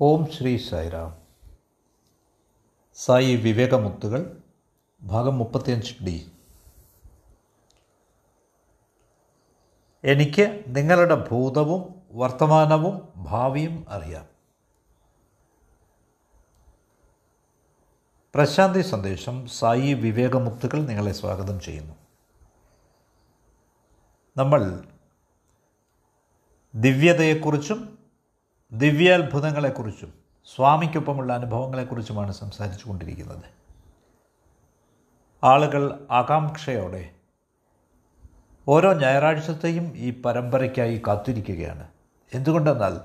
ഓം ശ്രീ സായിറാം. സായി വിവേകമുത്തുകൾ ഭാഗം മുപ്പത്തിയഞ്ച് ഡി. എനിക്ക് നിങ്ങളുടെ ഭൂതവും വർത്തമാനവും ഭാവിയും അറിയാം. പ്രശാന്തി സന്ദേശം സായി വിവേകമുത്തുകൾ നിങ്ങളെ സ്വാഗതം ചെയ്യുന്നു. നമ്മൾ ദിവ്യതയെക്കുറിച്ചും ദിവ്യാത്ഭുതങ്ങളെക്കുറിച്ചും സ്വാമിക്കൊപ്പമുള്ള അനുഭവങ്ങളെക്കുറിച്ചുമാണ് സംസാരിച്ചു കൊണ്ടിരിക്കുന്നത് ആളുകൾ ആകാംക്ഷയോടെ ഓരോ ഞായറാഴ്ചത്തെയും ഈ പരമ്പരയ്ക്കായി കാത്തിരിക്കുകയാണ്. എന്തുകൊണ്ടെന്നാൽ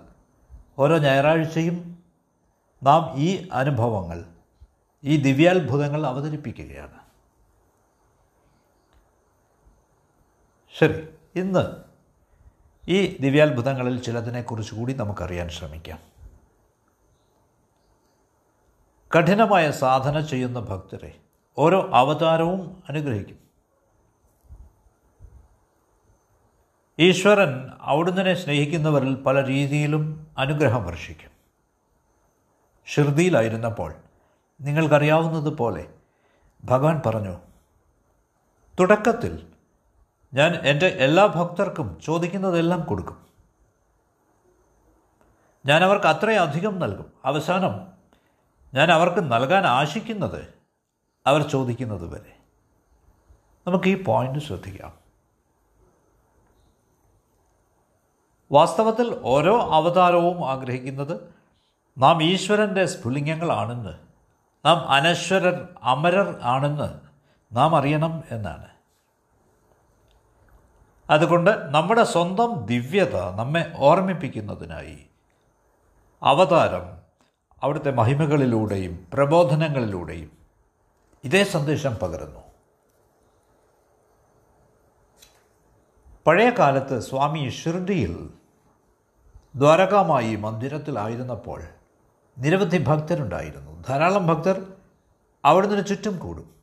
ഓരോ ഞായറാഴ്ചയും നാം ഈ അനുഭവങ്ങൾ ഈ ദിവ്യാത്ഭുതങ്ങൾ അവതരിപ്പിക്കുകയാണ്. ശരി ഇന്ന് ഈ ദിവ്യാത്ഭുതങ്ങളിൽ ചിലതിനെക്കുറിച്ച് കൂടി നമുക്കറിയാൻ ശ്രമിക്കാം. കഠിനമായ സാധന ചെയ്യുന്ന ഭക്തരെ ഓരോ അവതാരവും അനുഗ്രഹിക്കും. ഈശ്വരൻ അവിടുന്ന് സ്നേഹിക്കുന്നവരിൽ പല രീതിയിലും അനുഗ്രഹം വർഷിക്കും. ഷിർദിയിലായിരുന്നപ്പോൾ നിങ്ങൾക്കറിയാവുന്നതുപോലെ ഭഗവാൻ പറഞ്ഞു തുടക്കത്തിൽ ഞാൻ എന്റെ എല്ലാ ഭക്തർക്കും ചോദിക്കുന്നതെല്ലാം കൊടുക്കും. ഞാൻ അവർക്ക് അത്രയധികം നൽകും. അവസാനം ഞാൻ അവർക്ക് നൽകാൻ ആശിക്കുന്നത് അവർ ചോദിക്കുന്നത് വരെ. നമുക്ക് ഈ പോയിന്റ് ശ്രദ്ധിക്കാം. വാസ്തവത്തിൽ ഓരോ അവതാരവും ആഗ്രഹിക്കുന്നത് നാം ഈശ്വരന്റെ സ്ഫുലിംഗങ്ങളാണെന്ന് നാം അനശ്വരർ അമരർ ആണെന്ന് നാം അറിയണം എന്നാണ്. അതുകൊണ്ട് നമ്മുടെ സ്വന്തം ദിവ്യത നമ്മെ ഓർമ്മിപ്പിക്കുന്നതിനായി അവതാരം അവിടുത്തെ മഹിമകളിലൂടെയും പ്രബോധനങ്ങളിലൂടെയും ഇതേ സന്ദേശം പകരുന്നു. പഴയ കാലത്ത് സ്വാമി ഷിർഡിയിൽ ദ്വാരകാമായി മന്ദിരത്തിലായിരുന്നപ്പോൾ നിരവധി ഭക്തരുണ്ടായിരുന്നു. ധാരാളം ഭക്തർ അവിടുന്ന് ചുറ്റും കൂടും.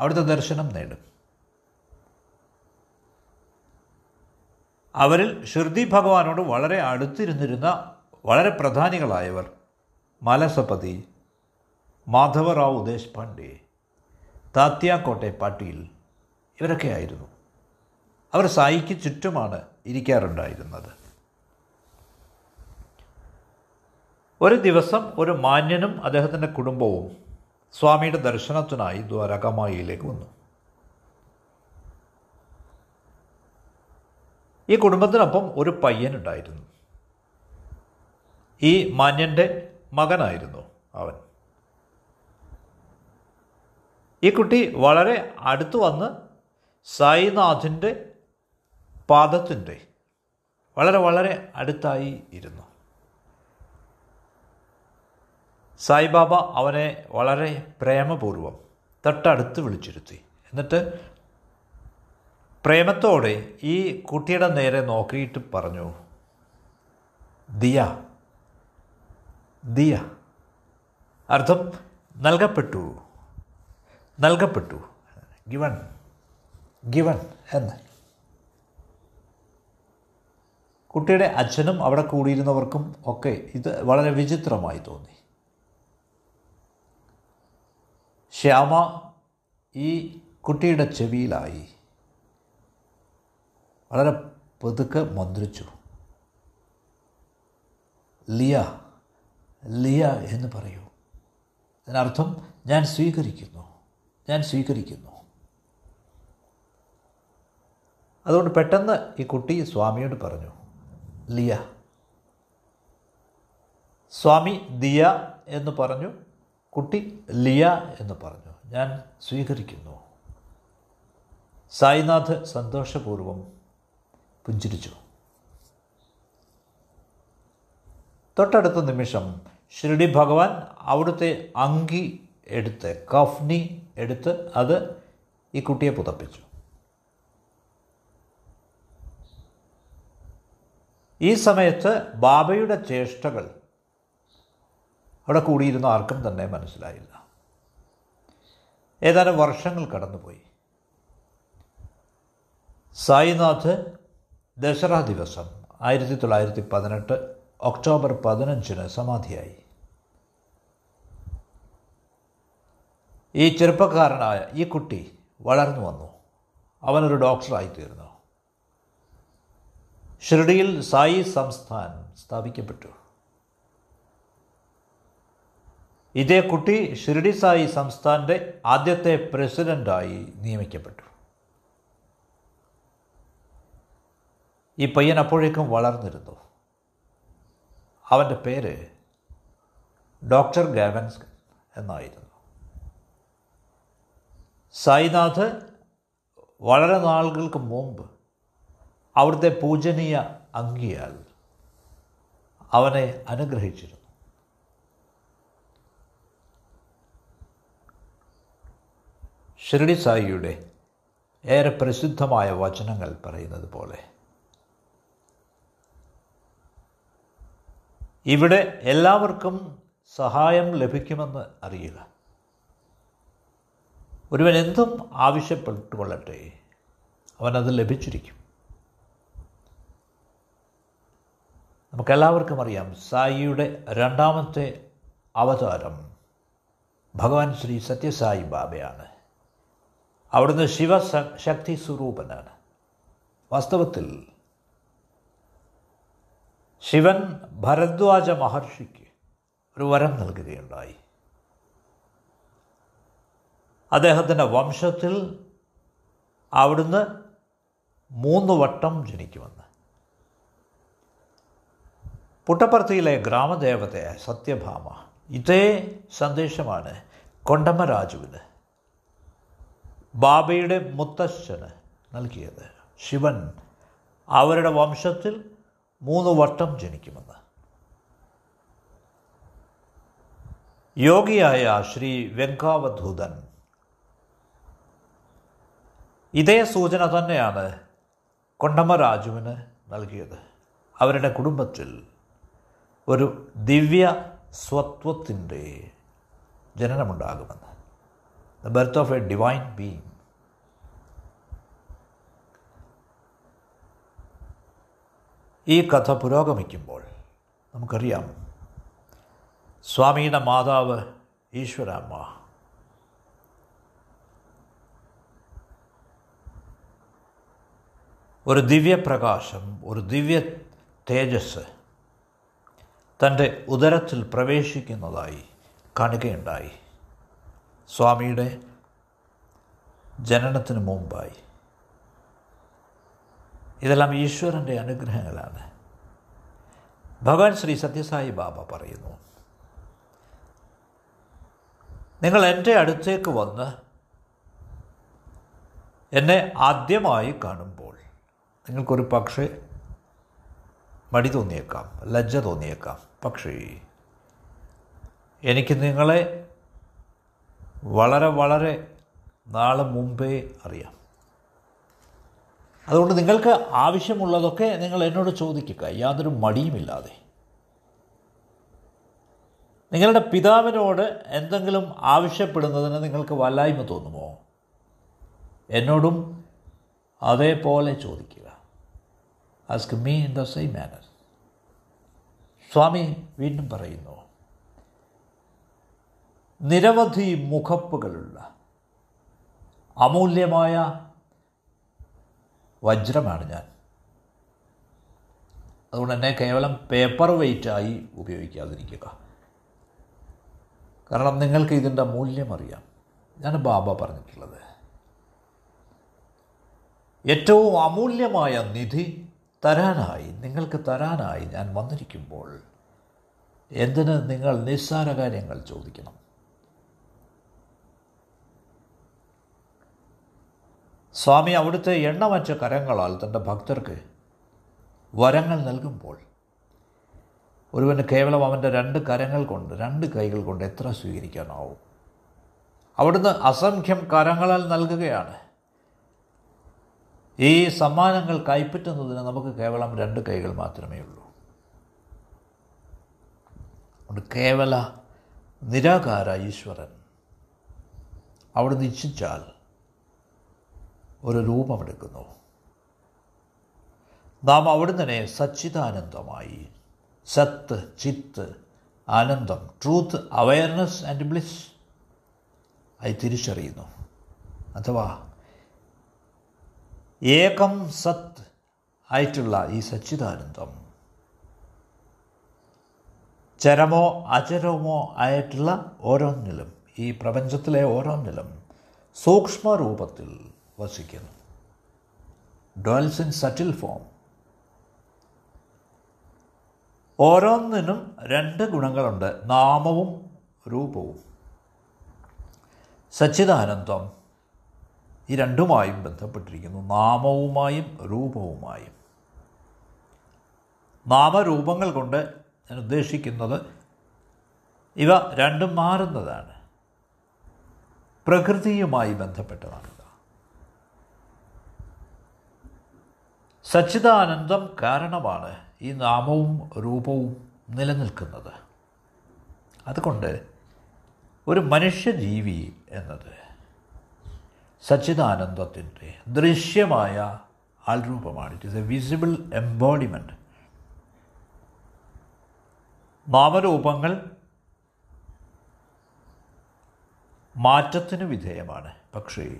അവിടുത്തെ ദർശനം നേടും. അവരിൽ ഷിർദി ഭഗവാനോട് വളരെ അടുത്തിരുന്നിരുന്ന വളരെ പ്രധാനികളായവർ മാലസപതി മാധവറാവു ദേശ്പാണ്ഡെ താത്യാക്കോട്ടെ പാട്ടീൽ ഇവരൊക്കെ ആയിരുന്നു അവർ സായിക്ക് ചുറ്റുമാണ് ഇരിക്കാറുണ്ടായിരുന്നത്. ഒരു ദിവസം ഒരു മാന്യനും അദ്ദേഹത്തിന്റെ കുടുംബവും സ്വാമിയുടെ ദർശനത്തിനായി ദ്വാരകമായിലേക്ക് വന്നു. ഈ കുടുംബത്തിനൊപ്പം ഒരു പയ്യനുണ്ടായിരുന്നു. ഈ മാന്യന്റെ മകനായിരുന്നു അവൻ. ഈ കുട്ടി വളരെ അടുത്ത് വന്ന് സായിനാഥിന്റെ പാദത്തിന്റെ വളരെ വളരെ അടുത്തായി ഇരുന്നു. സായിബാബ അവനെ വളരെ പ്രേമപൂർവം തൊട്ടടുത്ത് വിളിച്ചിരുത്തി. എന്നിട്ട് പ്രേമത്തോടെ ഈ കുട്ടിയുടെ നേരെ നോക്കിയിട്ട് പറഞ്ഞു ദിയ ദിയ. അർത്ഥം നൽകപ്പെട്ടു നൽകപ്പെട്ടു. ഗിവൺ ഗിവൺ എന്ന്. കുട്ടിയുടെ അച്ഛനും അവിടെ കൂടിയിരുന്നവർക്കും ഒക്കെ ഇത് വളരെ വിചിത്രമായി തോന്നി. ശ്യാമ ഈ കുട്ടിയുടെ ചെവിയിലായി. വളരെ പുതുക്കെ മന്ത്രിച്ചു. ലിയ ലിയ എന്ന് പറയൂ. അതിനർത്ഥം ഞാൻ സ്വീകരിക്കുന്നു. ഞാൻ സ്വീകരിക്കുന്നു. അതുകൊണ്ട് പെട്ടെന്ന് ഈ കുട്ടി സ്വാമിയോട് പറഞ്ഞു ലിയ. സ്വാമി ദിയ എന്ന് പറഞ്ഞു കുട്ടി ലിയ എന്ന് പറഞ്ഞു. ഞാൻ സ്വീകരിക്കുന്നു. സായിനാഥ് സന്തോഷപൂർവം പുഞ്ചിരിച്ചു. തൊട്ടടുത്ത നിമിഷം ഷിർഡി ഭഗവാൻ അവിടുത്തെ അങ്കി എടുത്ത് കഫ്നി എടുത്ത് അത് ഈ കുട്ടിയെ പുതപ്പിച്ചു. ഈ സമയത്ത് ബാബയുടെ ചേഷ്ടകൾ അവിടെ കൂടിയിരുന്ന ആർക്കും തന്നെ മനസ്സിലായില്ല. ഏതാനും വർഷങ്ങൾ കടന്നുപോയി. സായിനാഥ് ദസറ ദിവസം ആയിരത്തി തൊള്ളായിരത്തി പതിനെട്ട് ഒക്ടോബർ പതിനഞ്ചിന് സമാധിയായി. ഈ ചെറുപ്പക്കാരനായ ഈ കുട്ടി വളർന്നു വന്നു. അവനൊരു ഡോക്ടറായിത്തീർന്നു ഷിർഡിയിൽ സായി സംസ്ഥാൻ സ്ഥാപിക്കപ്പെട്ടു. ഇതേ കുട്ടി ഷിർഡി സായി സംസ്ഥാന്റെ ആദ്യത്തെ പ്രസിഡന്റായി നിയമിക്കപ്പെട്ടു. ഈ പയ്യൻ അപ്പോഴേക്കും വളർന്നിരുന്നു. അവന്റെ പേര് ഡോക്ടർ ഗാവൻസ് എന്നായിരുന്നു. സായിനാഥ് വളരെ നാളുകൾക്ക് മുമ്പ് അവിടുത്തെ പൂജനീയ അങ്കിയാൽ അവനെ അനുഗ്രഹിച്ചിരുന്നു. ഷിർഡി സായിയുടെ ഏറെ പ്രസിദ്ധമായ വചനങ്ങൾ പറയുന്നത് പോലെ ഇവിടെ എല്ലാവർക്കും സഹായം ലഭിക്കുമെന്ന് അറിയുക. ഒരുവൻ എന്തും ആവശ്യപ്പെട്ടുകൊള്ളട്ടെ അവനത് ലഭിച്ചിരിക്കും. നമുക്കെല്ലാവർക്കും അറിയാം സായിയുടെ രണ്ടാമത്തെ അവതാരം ഭഗവാൻ ശ്രീ സത്യസായി ബാബയാണ്. അവിടുന്ന് ശിവശക്തി സ്വരൂപനാണ്. വാസ്തവത്തിൽ ശിവൻ ഭരദ്വാജ മഹർഷിക്ക് ഒരു വരം നൽകുകയുണ്ടായി. അദ്ദേഹത്തിന്റെ വംശത്തിൽ അവിടുന്ന് മൂന്ന് വട്ടം ജനിക്കുമെന്ന്. പുട്ടപ്പർത്തിയിലെ ഗ്രാമദേവതയായ സത്യഭാമ ഇതേ സന്ദേശമാണ് കൊണ്ടമ്മരാജുവിന് ബാബയുടെ മുത്തശ്ശന് നൽകിയത്. ശിവൻ അവരുടെ വംശത്തിൽ മൂന്ന് വട്ടം ജനിക്കുമെന്ന്. യോഗിയായ ശ്രീ വെങ്കാവധൂതൻ. ഇതേ സൂചന തന്നെയാണ് കൊണ്ടമ്മരാജുവിന് നൽകിയത്. അവരുടെ കുടുംബത്തിൽ ഒരു ദിവ്യ സ്വത്വത്തിന്റെ ജനനമുണ്ടാകുമെന്ന്. The birth of a divine being ഈ കഥ പുരോഗമിക്കുമ്പോൾ നമുക്കറിയാം. സ്വാമിയുടെ മാതാവ് ഈശ്വരാമ്മ. ഒരു ദിവ്യപ്രകാശം ഒരു ദിവ്യ തേജസ് തന്റെ ഉദരത്തിൽ പ്രവേശിക്കുന്നതായി കാണുകയുണ്ടായി. സ്വാമിയുടെ ജനനത്തിന് മുമ്പായി. ഇതെല്ലാം ഈശ്വരന്റെ അനുഗ്രഹങ്ങളാണ്. ഭഗവാൻ ശ്രീ സത്യസായി ബാബ പറയുന്നു നിങ്ങൾ എന്റെ അടുത്തേക്ക് വന്ന് എന്നെ ആദ്യമായി കാണുമ്പോൾ നിങ്ങൾക്കൊരു പക്ഷേ മടി തോന്നിയേക്കാം ലജ്ജ തോന്നിയേക്കാം. പക്ഷേ എനിക്ക് നിങ്ങളെ വളരെ വളരെ നാളെ മുമ്പേ അറിയാം. അതുകൊണ്ട് നിങ്ങൾക്ക് ആവശ്യമുള്ളതൊക്കെ നിങ്ങൾ എന്നോട് ചോദിക്കുക. യാതൊരു മടിയുമില്ലാതെ. നിങ്ങളുടെ പിതാവിനോട് എന്തെങ്കിലും ആവശ്യപ്പെടുന്നതിന് നിങ്ങൾക്ക് വല്ലായ്മ തോന്നുമോ? എന്നോടും അതേപോലെ ചോദിക്കുക. Ask me in the same manner Swami വീണ്ടും പറയുന്നു നിരവധി മുഖപ്പുകളുള്ള അമൂല്യമായ വജ്രമാണ് ഞാൻ. അതുകൊണ്ട് തന്നെ കേവലം പേപ്പർ വെയിറ്റായി ഉപയോഗിക്കാതിരിക്കുക. കാരണം നിങ്ങൾക്ക് ഇതിന്റെ മൂല്യം അറിയാം. ഞാൻ ബാബ പറഞ്ഞിട്ടുള്ളത്. ഏറ്റവും അമൂല്യമായ നിധി തരാനായി നിങ്ങൾക്ക് തരാനായി ഞാൻ വന്നിരിക്കുമ്പോൾ എന്തിന് നിങ്ങൾ നിസ്സാര കാര്യങ്ങൾ ചോദിക്കണം? സ്വാമി അവിടുത്തെ എണ്ണമറ്റ കരങ്ങളാൽ തന്റെ ഭക്തർക്ക് വരങ്ങൾ നൽകുമ്പോൾ ഒരുവന് കേവലം അവന്റെ രണ്ട് കരങ്ങൾ കൊണ്ട് രണ്ട് കൈകൾ കൊണ്ട് എത്ര സ്വീകരിക്കാനാവും? അവിടുന്ന് അസംഖ്യം കരങ്ങളാൽ നൽകുകയാണ്. ഈ സമ്മാനങ്ങൾ കൈപ്പറ്റുന്നതിന് നമുക്ക് കേവലം രണ്ട് കൈകൾ മാത്രമേ ഉള്ളൂ. കേവല നിരാകാര ഈശ്വരൻ അവിടുന്ന് ഇച്ഛിച്ചാൽ ഒരു രൂപമെടുക്കുന്നു. നാം അവിടുന്ന് സച്ചിദാനന്ദമായി സത്ത് ചിത്ത് ആനന്ദം ട്രൂത്ത് അവയർനെസ് ആൻഡ് ബ്ലിസ് ആയി തിരിച്ചറിയുന്നു. അഥവാ ഏകം സത് ആയിട്ടുള്ള ഈ സച്ചിദാനന്ദം ചരമോ അചരമോ ആയിട്ടുള്ള ഓരോന്നിലും ഈ പ്രപഞ്ചത്തിലെ ഓരോന്നിലും സൂക്ഷ്മ രൂപത്തിൽ വസിക്കുന്നു. ഡോൽസ് ഇൻ സറ്റിൽ ഫോം ഓരോന്നിനും രണ്ട് ഗുണങ്ങളുണ്ട്. നാമവും രൂപവും. സച്ചിദാനന്ദം ഈ രണ്ടുമായും ബന്ധപ്പെട്ടിരിക്കുന്നു. നാമവുമായും രൂപവുമായും. നാമരൂപങ്ങൾ കൊണ്ട് ഞാൻ ഉദ്ദേശിക്കുന്നത് ഇവ രണ്ടും മാറുന്നതാണ്. പ്രകൃതിയുമായി ബന്ധപ്പെട്ടതാണ്. സച്ചിദാനന്ദം കാരണമാണ് ഈ നാമവും രൂപവും നിലനിൽക്കുന്നത്. അതുകൊണ്ട് ഒരു മനുഷ്യജീവി എന്നത് സച്ചിദാനന്ദത്തിന്റെ ദൃശ്യമായ ആൾരൂപമാണ്. It is a visible embodiment നാമരൂപങ്ങൾ മാറ്റത്തിന് വിധേയമാണ്. പക്ഷേ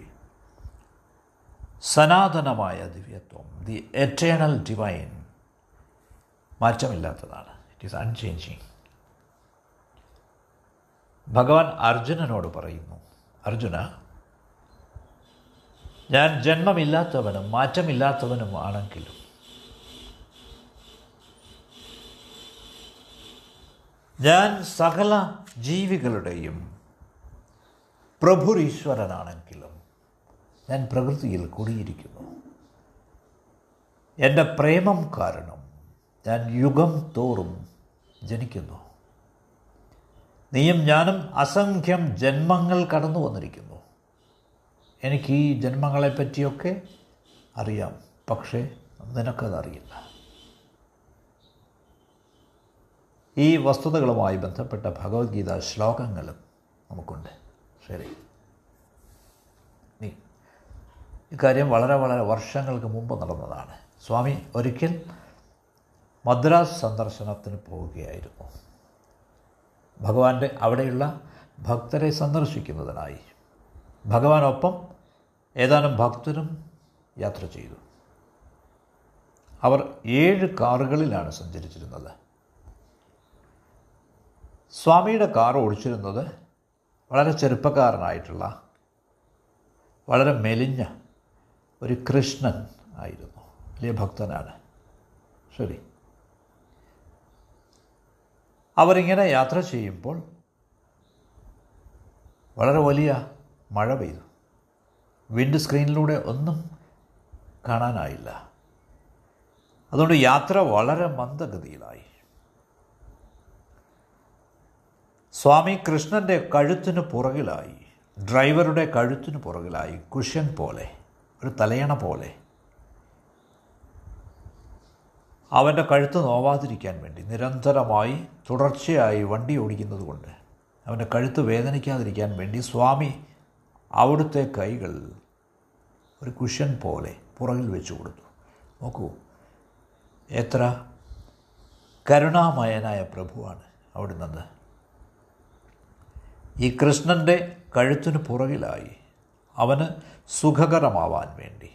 സനാതനമായ ദിവ്യത്വം ദി എറ്റേണൽ ഡിവൈൻ മാറ്റമില്ലാത്തതാണ്. ഇറ്റ് ഈസ് അൺചേഞ്ചിങ് ഭഗവാൻ അർജുനനോട് പറയുന്നു അർജുന ഞാൻ ജന്മമില്ലാത്തവനും മാറ്റമില്ലാത്തവനും ആണെങ്കിലും ഞാൻ സകല ജീവികളുടെയും പ്രഭുരീശ്വരനാണെങ്കിലും ഞാൻ പ്രകൃതിയിൽ കുടിയിരിക്കുന്നു. എന്റെ പ്രേമം കാരണം ഞാൻ യുഗം തോറും ജനിക്കുന്നു. നീയും ഞാനും അസംഖ്യം ജന്മങ്ങൾ കടന്നു വന്നിരിക്കുന്നു. എനിക്ക് ഈ ജന്മങ്ങളെപ്പറ്റിയൊക്കെ അറിയാം പക്ഷേ നിനക്കതറിയില്ല. ഈ വസ്തുതകളുമായി ബന്ധപ്പെട്ട ഭഗവത്ഗീത ശ്ലോകങ്ങളും നമുക്കുണ്ട്. ശരി നീ ഇക്കാര്യം വളരെ വളരെ വർഷങ്ങൾക്ക് മുമ്പ് നടന്നതാണ്. സ്വാമി ഒരിക്കൽ മദ്രാസ് സന്ദർശനത്തിന് പോവുകയായിരുന്നു. ഭഗവാന്റെ അവിടെയുള്ള ഭക്തരെ സന്ദർശിക്കുന്നതിനായി. ഭഗവാനൊപ്പം ഏതാനും ഭക്തരും യാത്ര ചെയ്തു. അവർ ഏഴ് കാറുകളിലാണ് സഞ്ചരിച്ചിരുന്നത്. സ്വാമിയുടെ കാർ ഓടിച്ചിരുന്നത് വളരെ ചെറുപ്പക്കാരനായിട്ടുള്ള വളരെ മെലിഞ്ഞ ഒരു കൃഷ്ണൻ ആയിരുന്നു. വലിയ ഭക്തനാണ്. ശരി. അവരിങ്ങനെ യാത്ര ചെയ്യുമ്പോൾ വളരെ വലിയ മഴ പെയ്തു. വിൻഡ് സ്ക്രീനിലൂടെ ഒന്നും കാണാനായില്ല. അതുകൊണ്ട് യാത്ര വളരെ മന്ദഗതിയിലായി. സ്വാമി കൃഷ്ണന്റെ കഴുത്തിന് പുറകിലായി ഡ്രൈവറുടെ കഴുത്തിന് പുറകിലായി കുഷ്യൻ പോലെ. ഒരു തലയണ പോലെ. അവന്റെ കഴുത്ത് നോവാതിരിക്കാൻ വേണ്ടി നിരന്തരമായി തുടർച്ചയായി വണ്ടി ഓടിക്കുന്നത് കൊണ്ട് അവന്റെ കഴുത്ത് വേദനിക്കാതിരിക്കാൻ വേണ്ടി സ്വാമി അവിടുത്തെ കൈകൾ ഒരു കുഷ്യൻ പോലെ പുറകിൽ വെച്ച് കൊടുത്തു. നോക്കൂ എത്ര കരുണാമയനായ പ്രഭുവാണ് അവിടുന്ന് ഈ കൃഷ്ണന്റെ കഴുത്തിന് പുറകിലായി അവന് സുഖകരമാവാൻ വേണ്ടി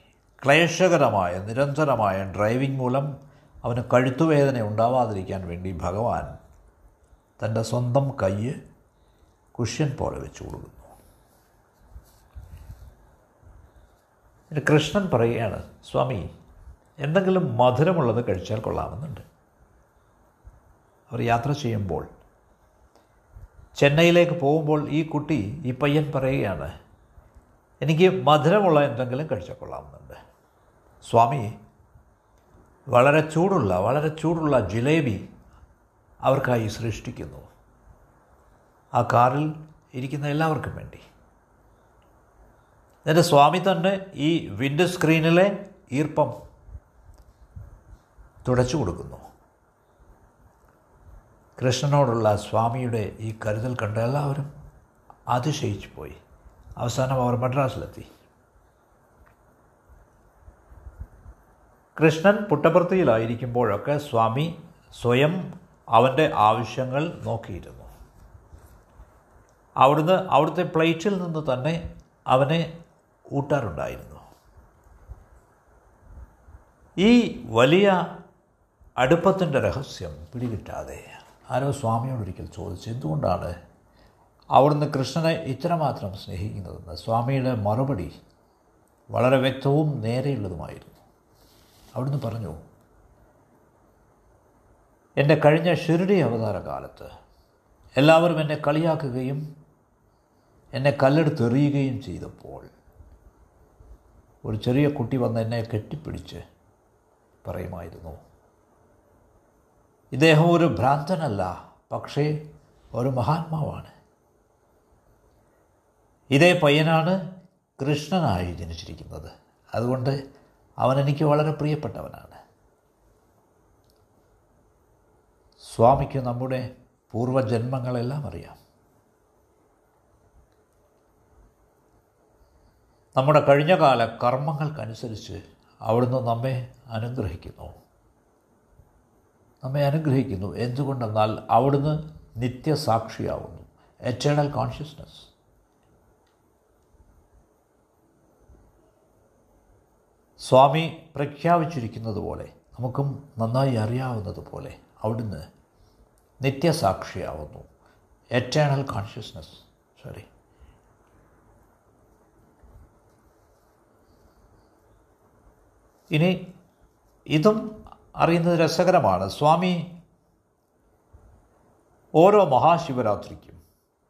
ക്ലേശകരമായ നിരന്തരമായ ഡ്രൈവിംഗ് മൂലം അവന് കഴുത്തുവേദന ഉണ്ടാവാതിരിക്കാൻ വേണ്ടി ഭഗവാൻ തന്റെ സ്വന്തം കൈ കുഷ്യൻ പോലെ വെച്ചു കൊടുക്കുന്നു. കൃഷ്ണൻ പറയുകയാണ് സ്വാമി എന്തെങ്കിലും മധുരമുള്ളത് കഴിച്ചാൽ കൊള്ളാമെന്നുണ്ട്. അവർ യാത്ര ചെയ്യുമ്പോൾ ചെന്നൈയിലേക്ക് പോകുമ്പോൾ ഈ കുട്ടി ഈ പയ്യൻ പറയുകയാണ് എനിക്ക് മധുരമുള്ള എന്തെങ്കിലും കഴിച്ചാൽ കൊള്ളാമെന്നുണ്ട്. സ്വാമി വളരെ ചൂടുള്ള വളരെ ചൂടുള്ള ജിലേബി അവർക്കായി സൃഷ്ടിക്കുന്നു. ആ കാറിൽ ഇരിക്കുന്ന എല്ലാവർക്കും വേണ്ടി. എന്റെ സ്വാമി തന്നെ ഈ വിൻഡോ സ്ക്രീനിലെ ഈർപ്പം തുടച്ചു കൊടുക്കുന്നു. കൃഷ്ണനോടുള്ള സ്വാമിയുടെ ഈ കരുതൽ കണ്ട എല്ലാവരും അതിശയിച്ചു പോയി അവസാനം അവർ മദ്രാസിലെത്തി. കൃഷ്ണൻ പുട്ടപർത്തിയിലായിരിക്കുമ്പോഴൊക്കെ സ്വാമി സ്വയം അവന്റെ ആവശ്യങ്ങൾ നോക്കിയിരുന്നു. അവിടുന്ന് അവിടുത്തെ പ്ലേറ്റിൽ നിന്ന് തന്നെ അവനെ ഊട്ടാറുണ്ടായിരുന്നു. ഈ വലിയ അടുപ്പത്തിന്റെ രഹസ്യം പിടികിട്ടാതെ ആരോ സ്വാമിയോടൊരിക്കൽ ചോദിച്ചു എന്തുകൊണ്ടാണ് അവിടുന്ന് കൃഷ്ണനെ ഇത്രമാത്രം സ്നേഹിക്കുന്നതെന്ന് സ്വാമിയുടെ മറുപടി വളരെ വ്യക്തവും നേരെയുള്ളതുമായിരുന്നു. അവിടുന്ന് പറഞ്ഞു എന്റെ കഴിഞ്ഞ ഷിരുടി അവതാര കാലത്ത് എല്ലാവരും എന്നെ കളിയാക്കുകയും എന്നെ കല്ലെടുത്തെറിയുകയും ചെയ്തപ്പോൾ ഒരു ചെറിയ കുട്ടി വന്ന് എന്നെ കെട്ടിപ്പിടിച്ച് പറയുമായിരുന്നു ഇദ്ദേഹം ഒരു ഭ്രാന്തനല്ല പക്ഷേ ഒരു മഹാത്മാവാണ്. ഇതേ പയ്യനാണ് കൃഷ്ണനായി ജനിച്ചിരിക്കുന്നത്. അതുകൊണ്ട് അവൻ എനിക്ക് വളരെ പ്രിയപ്പെട്ടവനാണ്. സ്വാമിക്ക് നമ്മുടെ പൂർവജന്മങ്ങളെല്ലാം അറിയാം. നമ്മുടെ കഴിഞ്ഞകാല കർമ്മങ്ങൾക്കനുസരിച്ച് അവിടുന്ന് നമ്മെ അനുഗ്രഹിക്കുന്നു. നമ്മെ അനുഗ്രഹിക്കുന്നു. എന്തുകൊണ്ടെന്നാൽ അവിടുന്ന് നിത്യസാക്ഷിയാവുന്നു. എറ്റേണൽ കോൺഷ്യസ്നസ് സ്വാമി പ്രഖ്യാപിച്ചിരിക്കുന്നത് പോലെ നമുക്കും നന്നായി അറിയാവുന്നത് പോലെ അവിടുന്ന് നിത്യസാക്ഷിയാവുന്നു. എറ്റേണൽ കോൺഷ്യസ്നസ് സോറി ഇനി ഇതും അറിയുന്നത് രസകരമാണ്. സ്വാമി ഓരോ മഹാശിവരാത്രിക്കും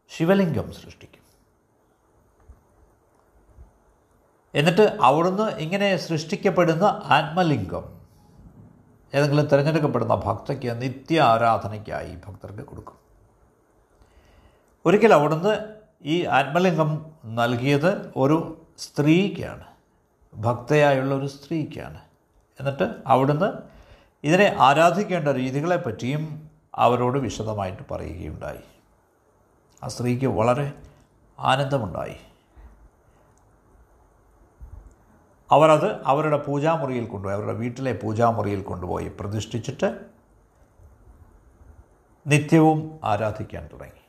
ശിവലിംഗം സൃഷ്ടിക്കും. എന്നിട്ട് അവിടുന്ന് ഇങ്ങനെ സൃഷ്ടിക്കപ്പെടുന്ന ആത്മലിംഗം. ഏതെങ്കിലും തിരഞ്ഞെടുക്കപ്പെടുന്ന ഭക്തയ്ക്ക് നിത്യ ആരാധനയ്ക്കായി ഭക്തർക്ക് കൊടുക്കും. ഒരിക്കൽ അവിടുന്ന് ഈ ആത്മലിംഗം നൽകിയത് ഒരു സ്ത്രീക്കാണ്. ഭക്തയായുള്ള ഒരു സ്ത്രീക്കാണ്. എന്നിട്ട് അവിടുന്ന് ഇതിനെ ആരാധിക്കേണ്ട രീതികളെ പറ്റിയും അവരോട് വിശദമായിട്ട് പറയുകയുണ്ടായി. ആ സ്ത്രീക്ക് വളരെ ആനന്ദമുണ്ടായി. അവരത് അവരുടെ പൂജാമുറിയിൽ കൊണ്ടുപോയി അവരുടെ വീട്ടിലെ പൂജാമുറിയിൽ കൊണ്ടുപോയി പ്രതിഷ്ഠിച്ചിട്ട് നിത്യവും ആരാധിക്കാൻ തുടങ്ങി.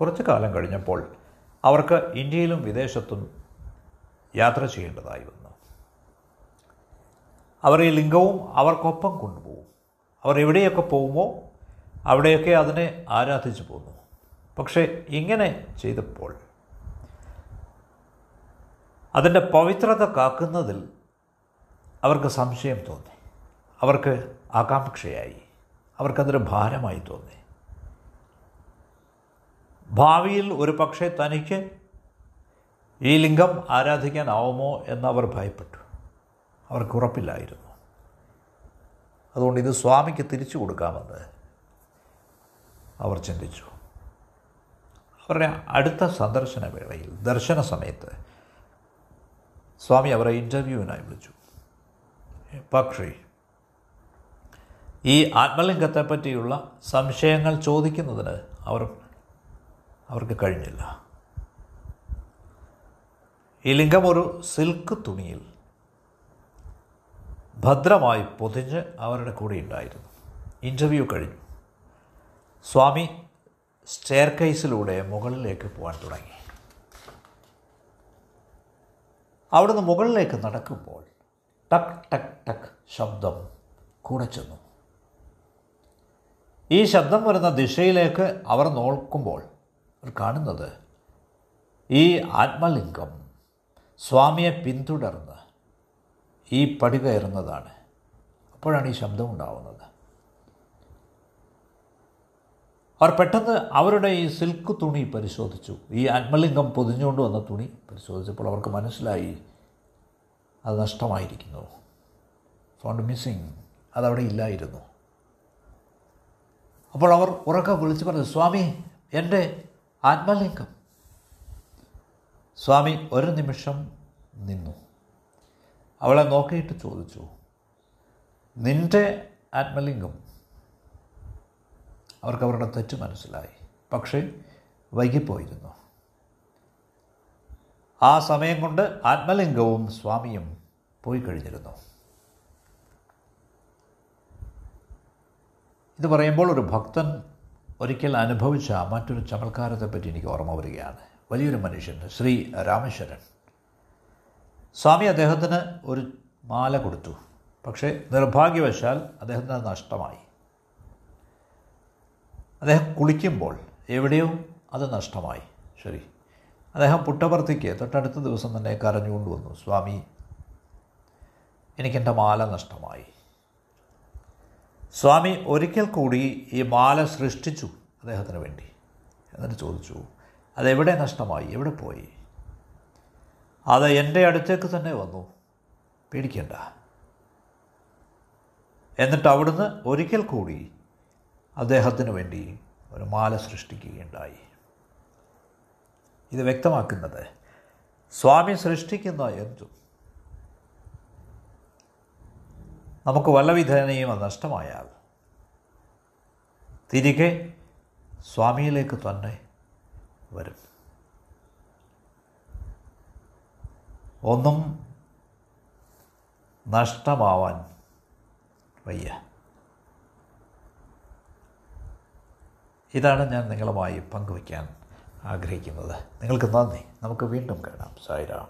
കുറച്ചു കാലം കഴിഞ്ഞപ്പോൾ അവർക്ക് ഇന്ത്യയിലും വിദേശത്തും യാത്ര ചെയ്യേണ്ടതായി വന്നു. അവർ ഈ ലിംഗവും അവർക്കൊപ്പം കൊണ്ടുപോകും. അവർ എവിടെയൊക്കെ പോകുമോ അവിടെയൊക്കെ അതിനെ ആരാധിച്ചു പോന്നു. പക്ഷേ ഇങ്ങനെ ചെയ്തപ്പോൾ അതിന്റെ പവിത്രത കാക്കുന്നതിൽ അവർക്ക് സംശയം തോന്നി. അവർക്ക് ആകാംക്ഷയായി. അവർക്കതൊരു ഭാരമായി തോന്നി. ഭാവിയിൽ ഒരു പക്ഷേ തനിക്ക് ഈ ലിംഗം ആരാധിക്കാനാവുമോ എന്നവർ ഭയപ്പെട്ടു. അവർക്ക് ഉറപ്പില്ലായിരുന്നു. അതുകൊണ്ട് ഇത് സ്വാമിക്ക് തിരിച്ചു കൊടുക്കാമെന്ന് അവർ ചിന്തിച്ചു. അവരുടെ അടുത്ത സന്ദർശന വേളയിൽ ദർശന സമയത്ത് സ്വാമി അവരെ ഇന്റർവ്യൂവിനായി വിളിച്ചു. പക്ഷേ ഈ ആത്മലിംഗത്തെപ്പറ്റിയുള്ള സംശയങ്ങൾ ചോദിക്കുന്നതിന് അവർ അവർക്ക് കഴിഞ്ഞില്ല. ഈ ലിംഗം ഒരു സിൽക്ക് തുണിയിൽ ഭദ്രമായി പൊതിഞ്ഞ് അവരുടെ കൂടെ ഉണ്ടായിരുന്നു. ഇന്റർവ്യൂ കഴിഞ്ഞു. സ്വാമി സ്റ്റെയർ കേസിലൂടെ മുകളിലേക്ക് പോകാൻ തുടങ്ങി. അവിടുന്ന് മുകളിലേക്ക് നടക്കുമ്പോൾ ടക് ടക് ടക് ശബ്ദം കൂടെ ചെന്നു. ഈ ശബ്ദം വരുന്ന ദിശയിലേക്ക് അവർ നോക്കുമ്പോൾ അവർ കാണുന്നത് ഈ ആത്മലിംഗം സ്വാമിയെ പിന്തുടർന്ന് ഈ പടി കയറുന്നതാണ്. അപ്പോഴാണ് ഈ ശബ്ദം ഉണ്ടാവുന്നത്. അവർ പെട്ടെന്ന് അവരുടെ ഈ സിൽക്ക് തുണി പരിശോധിച്ചു. ഈ ആത്മലിംഗം പൊതിഞ്ഞുകൊണ്ട് വന്ന തുണി പരിശോധിച്ചപ്പോൾ അവർക്ക് മനസ്സിലായി. അത് നഷ്ടമായിരിക്കുന്നു. ഫോണ്ട് മിസ്സിങ് അതവിടെ ഇല്ലായിരുന്നു. അപ്പോൾ അവർ ഉറക്കെ വിളിച്ചു പറഞ്ഞു സ്വാമി എന്റെ ആത്മലിംഗം. സ്വാമി ഒരു നിമിഷം നിന്നു. അവളെ നോക്കിയിട്ട് ചോദിച്ചു നിന്റെ ആത്മലിംഗം അവർക്ക് അവരുടെ തെറ്റ് മനസ്സിലായി. പക്ഷേ വൈകിപ്പോയിരുന്നു. ആ സമയം കൊണ്ട് ആത്മലിംഗവും സ്വാമിയും പോയി കഴിഞ്ഞിരുന്നു. ഇത് പറയുമ്പോൾ ഒരു ഭക്തൻ ഒരിക്കൽ അനുഭവിച്ച മറ്റൊരു ചമൽക്കാരത്തെപ്പറ്റി എനിക്ക് ഓർമ്മ വരികയാണ്. വലിയൊരു മനുഷ്യൻ ശ്രീ രാമേശ്വരൻ. സ്വാമി അദ്ദേഹത്തിന് ഒരു മാല കൊടുത്തു. പക്ഷേ നിർഭാഗ്യവശാൽ അദ്ദേഹത്തിന് നഷ്ടമായി. അദ്ദേഹം കുളിക്കുമ്പോൾ എവിടെയോ അത് നഷ്ടമായി. ശരി. അദ്ദേഹം പുട്ടപർത്തിക്ക് തൊട്ടടുത്ത ദിവസം തന്നെ കരഞ്ഞുകൊണ്ട് വന്നു. സ്വാമി എനിക്കെന്റെ മാല നഷ്ടമായി. സ്വാമി ഒരിക്കൽ കൂടി ഈ മാല സൃഷ്ടിച്ചു അദ്ദേഹത്തിന് വേണ്ടി. എന്നിട്ട് ചോദിച്ചു അതെവിടെ നഷ്ടമായി? എവിടെ പോയി? അത് എന്റെ അടുത്തേക്ക് തന്നെ വന്നു. പേടിക്കണ്ട. എന്നിട്ട് അവിടുന്ന് ഒരിക്കൽ കൂടി അദ്ദേഹത്തിന് വേണ്ടി ഒരു മാല സൃഷ്ടിക്കുകയുണ്ടായി. ഇത് വ്യക്തമാക്കുന്നത് സ്വാമി സൃഷ്ടിക്കുന്ന എന്തും നമുക്ക് വല്ലവിധേനയും അത് നഷ്ടമായാൽ തിരികെ സ്വാമിയിലേക്ക് തന്നെ വരും. ഒന്നും നഷ്ടമാവാൻ വയ്യ. ഇതാണ് ഞാൻ നിങ്ങളുമായി പങ്കുവയ്ക്കാൻ ആഗ്രഹിക്കുന്നത്. നിങ്ങൾക്ക് നന്ദി. നമുക്ക് വീണ്ടും കാണാം. സായിരാം